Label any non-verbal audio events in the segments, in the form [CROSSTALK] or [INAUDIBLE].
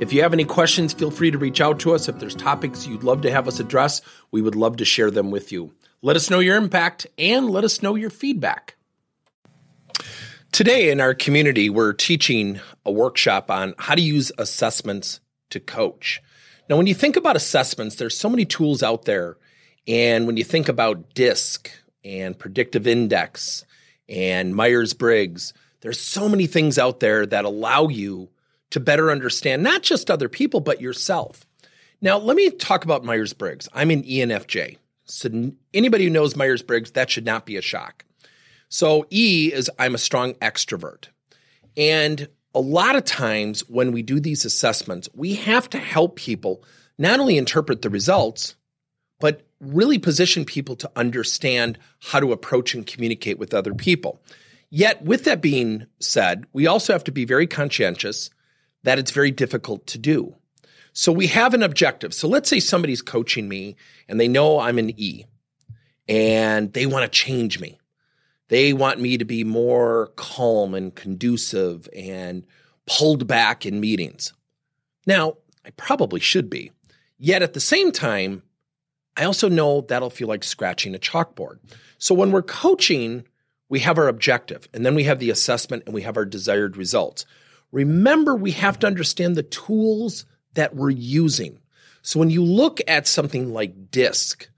If you have any questions, feel free to reach out to us. If there's topics you'd love to have us address, we would love to share them with you. Let us know your impact and let us know your feedback. Today in our community, we're teaching a workshop on how to use assessments to coach. Now, when you think about assessments, there's so many tools out there. And when you think about DISC and predictive index and Myers Briggs, there's so many things out there that allow you to better understand not just other people, but yourself. Now, let me talk about Myers Briggs. I'm an ENFJ. So, anybody who knows Myers Briggs, that should not be a shock. So, E is I'm a strong extrovert. And a lot of times when we do these assessments, we have to help people not only interpret the results, but really position people to understand how to approach and communicate with other people. Yet, with that being said, we also have to be very conscientious that it's very difficult to do. So we have an objective. So let's say somebody's coaching me and they know I'm an E and they want to change me. They want me to be more calm and conducive and pulled back in meetings. Now, I probably should be. Yet at the same time, I also know that'll feel like scratching a chalkboard. So when we're coaching, we have our objective and then we have the assessment and we have our desired results. Remember, we have to understand the tools that we're using. So when you look at something like DISC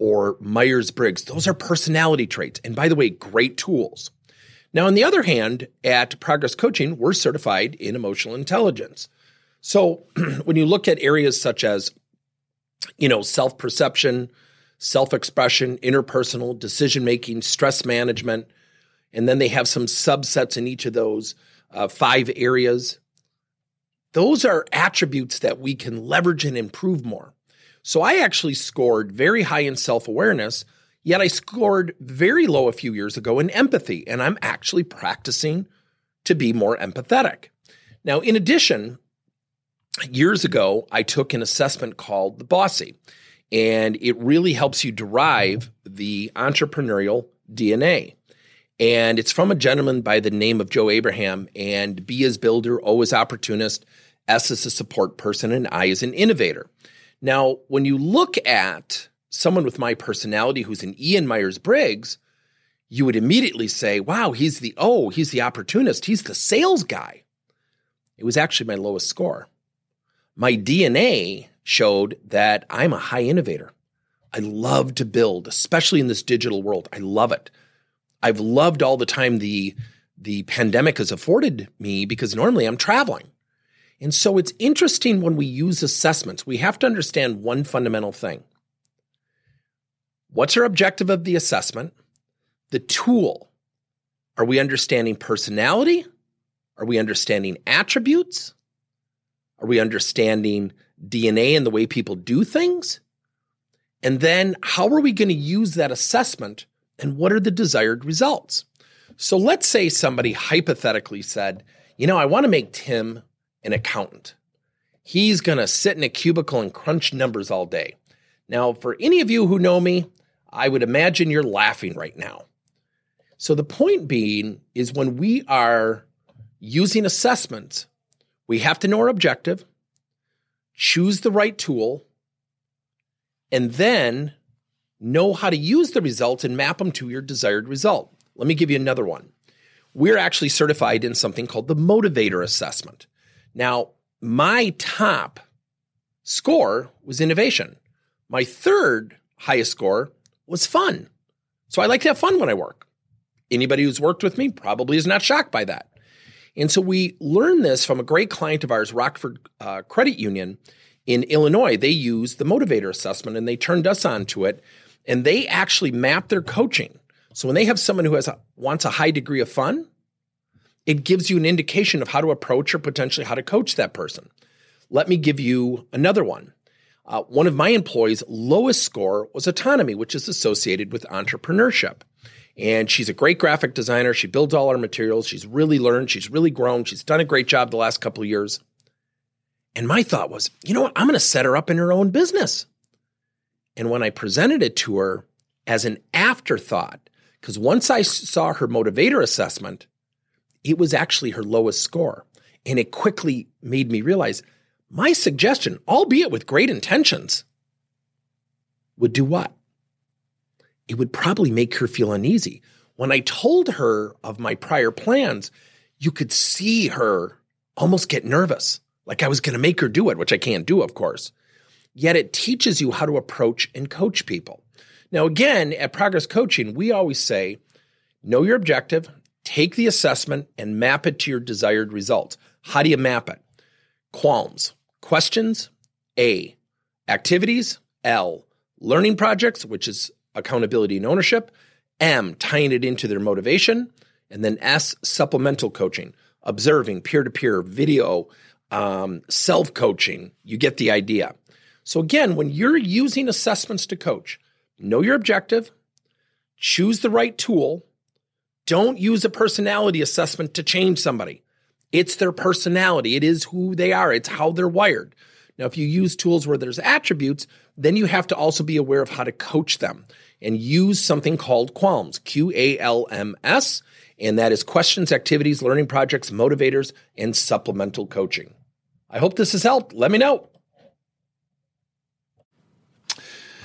or Myers Briggs, those are personality traits. And by the way, great tools. Now, on the other hand, at Progress Coaching, we're certified in emotional intelligence. So [CLEARS THROAT] when you look at areas such as, you know, self perception, self expression, interpersonal, decision making, stress management, and then they have some subsets in each of those uh, five areas. Those are attributes that we can leverage and improve more. So I actually scored very high in self awareness, yet I scored very low a few years ago in empathy, and I'm actually practicing to be more empathetic. Now, in addition, years ago, I took an assessment called the BOSI, and it really helps you derive the entrepreneurial DNA. And it's from a gentleman by the name of Joe Abraham. And B is builder, O is opportunist, S is a support person, and I is an innovator. Now, when you look at someone with my personality who's an Ian Myers Briggs, you would immediately say, wow, he's the O, he's the opportunist, he's the sales guy. It was actually my lowest score. My DNA showed that I'm a high innovator. I love to build, especially in this digital world. I love it. I've loved all the time the the pandemic has afforded me because normally I'm traveling. And so it's interesting when we use assessments, we have to understand one fundamental thing. What's our objective of the assessment? The tool. Are we understanding personality? Are we understanding attributes? Are we understanding DNA and the way people do things? And then how are we going to use that assessment and what are the desired results? So let's say somebody hypothetically said, you know, I want to make Tim an accountant. He's going to sit in a cubicle and crunch numbers all day. Now, for any of you who know me, I would imagine you're laughing right now. So the point being is when we are using assessments, we have to know our objective, choose the right tool, and then know how to use the results and map them to your desired result. Let me give you another one. We're actually certified in something called the motivator assessment. Now, my top score was innovation. My third highest score was fun. So I like to have fun when I work. Anybody who's worked with me probably is not shocked by that. And so we learned this from a great client of ours, Rockford uh, Credit Union in Illinois. They used the motivator assessment and they turned us on to it and they actually map their coaching. So when they have someone who has a, wants a high degree of fun, it gives you an indication of how to approach or potentially how to coach that person. Let me give you another one. Uh, one of my employees' lowest score was autonomy, which is associated with entrepreneurship. And she's a great graphic designer. She builds all our materials. She's really learned. She's really grown. She's done a great job the last couple of years. And my thought was, you know what? I'm going to set her up in her own business. And when I presented it to her as an afterthought, because once I saw her motivator assessment, it was actually her lowest score. And it quickly made me realize my suggestion, albeit with great intentions, would do what? It would probably make her feel uneasy. When I told her of my prior plans, you could see her almost get nervous, like I was going to make her do it, which I can't do, of course. Yet it teaches you how to approach and coach people. Now, again, at Progress Coaching, we always say know your objective, take the assessment, and map it to your desired results. How do you map it? QALMS. Questions, A. Activities, L. Learning projects, which is accountability and ownership, M. Tying it into their motivation, and then S. Supplemental coaching, observing, peer to peer, video, um, self coaching. You get the idea. So, again, when you're using assessments to coach, know your objective, choose the right tool. Don't use a personality assessment to change somebody. It's their personality. It is who they are. It's how they're wired. Now, if you use tools where there's attributes, then you have to also be aware of how to coach them and use something called QALMS, Q A L M S, and that is questions, activities, learning projects, motivators, and supplemental coaching. I hope this has helped. Let me know.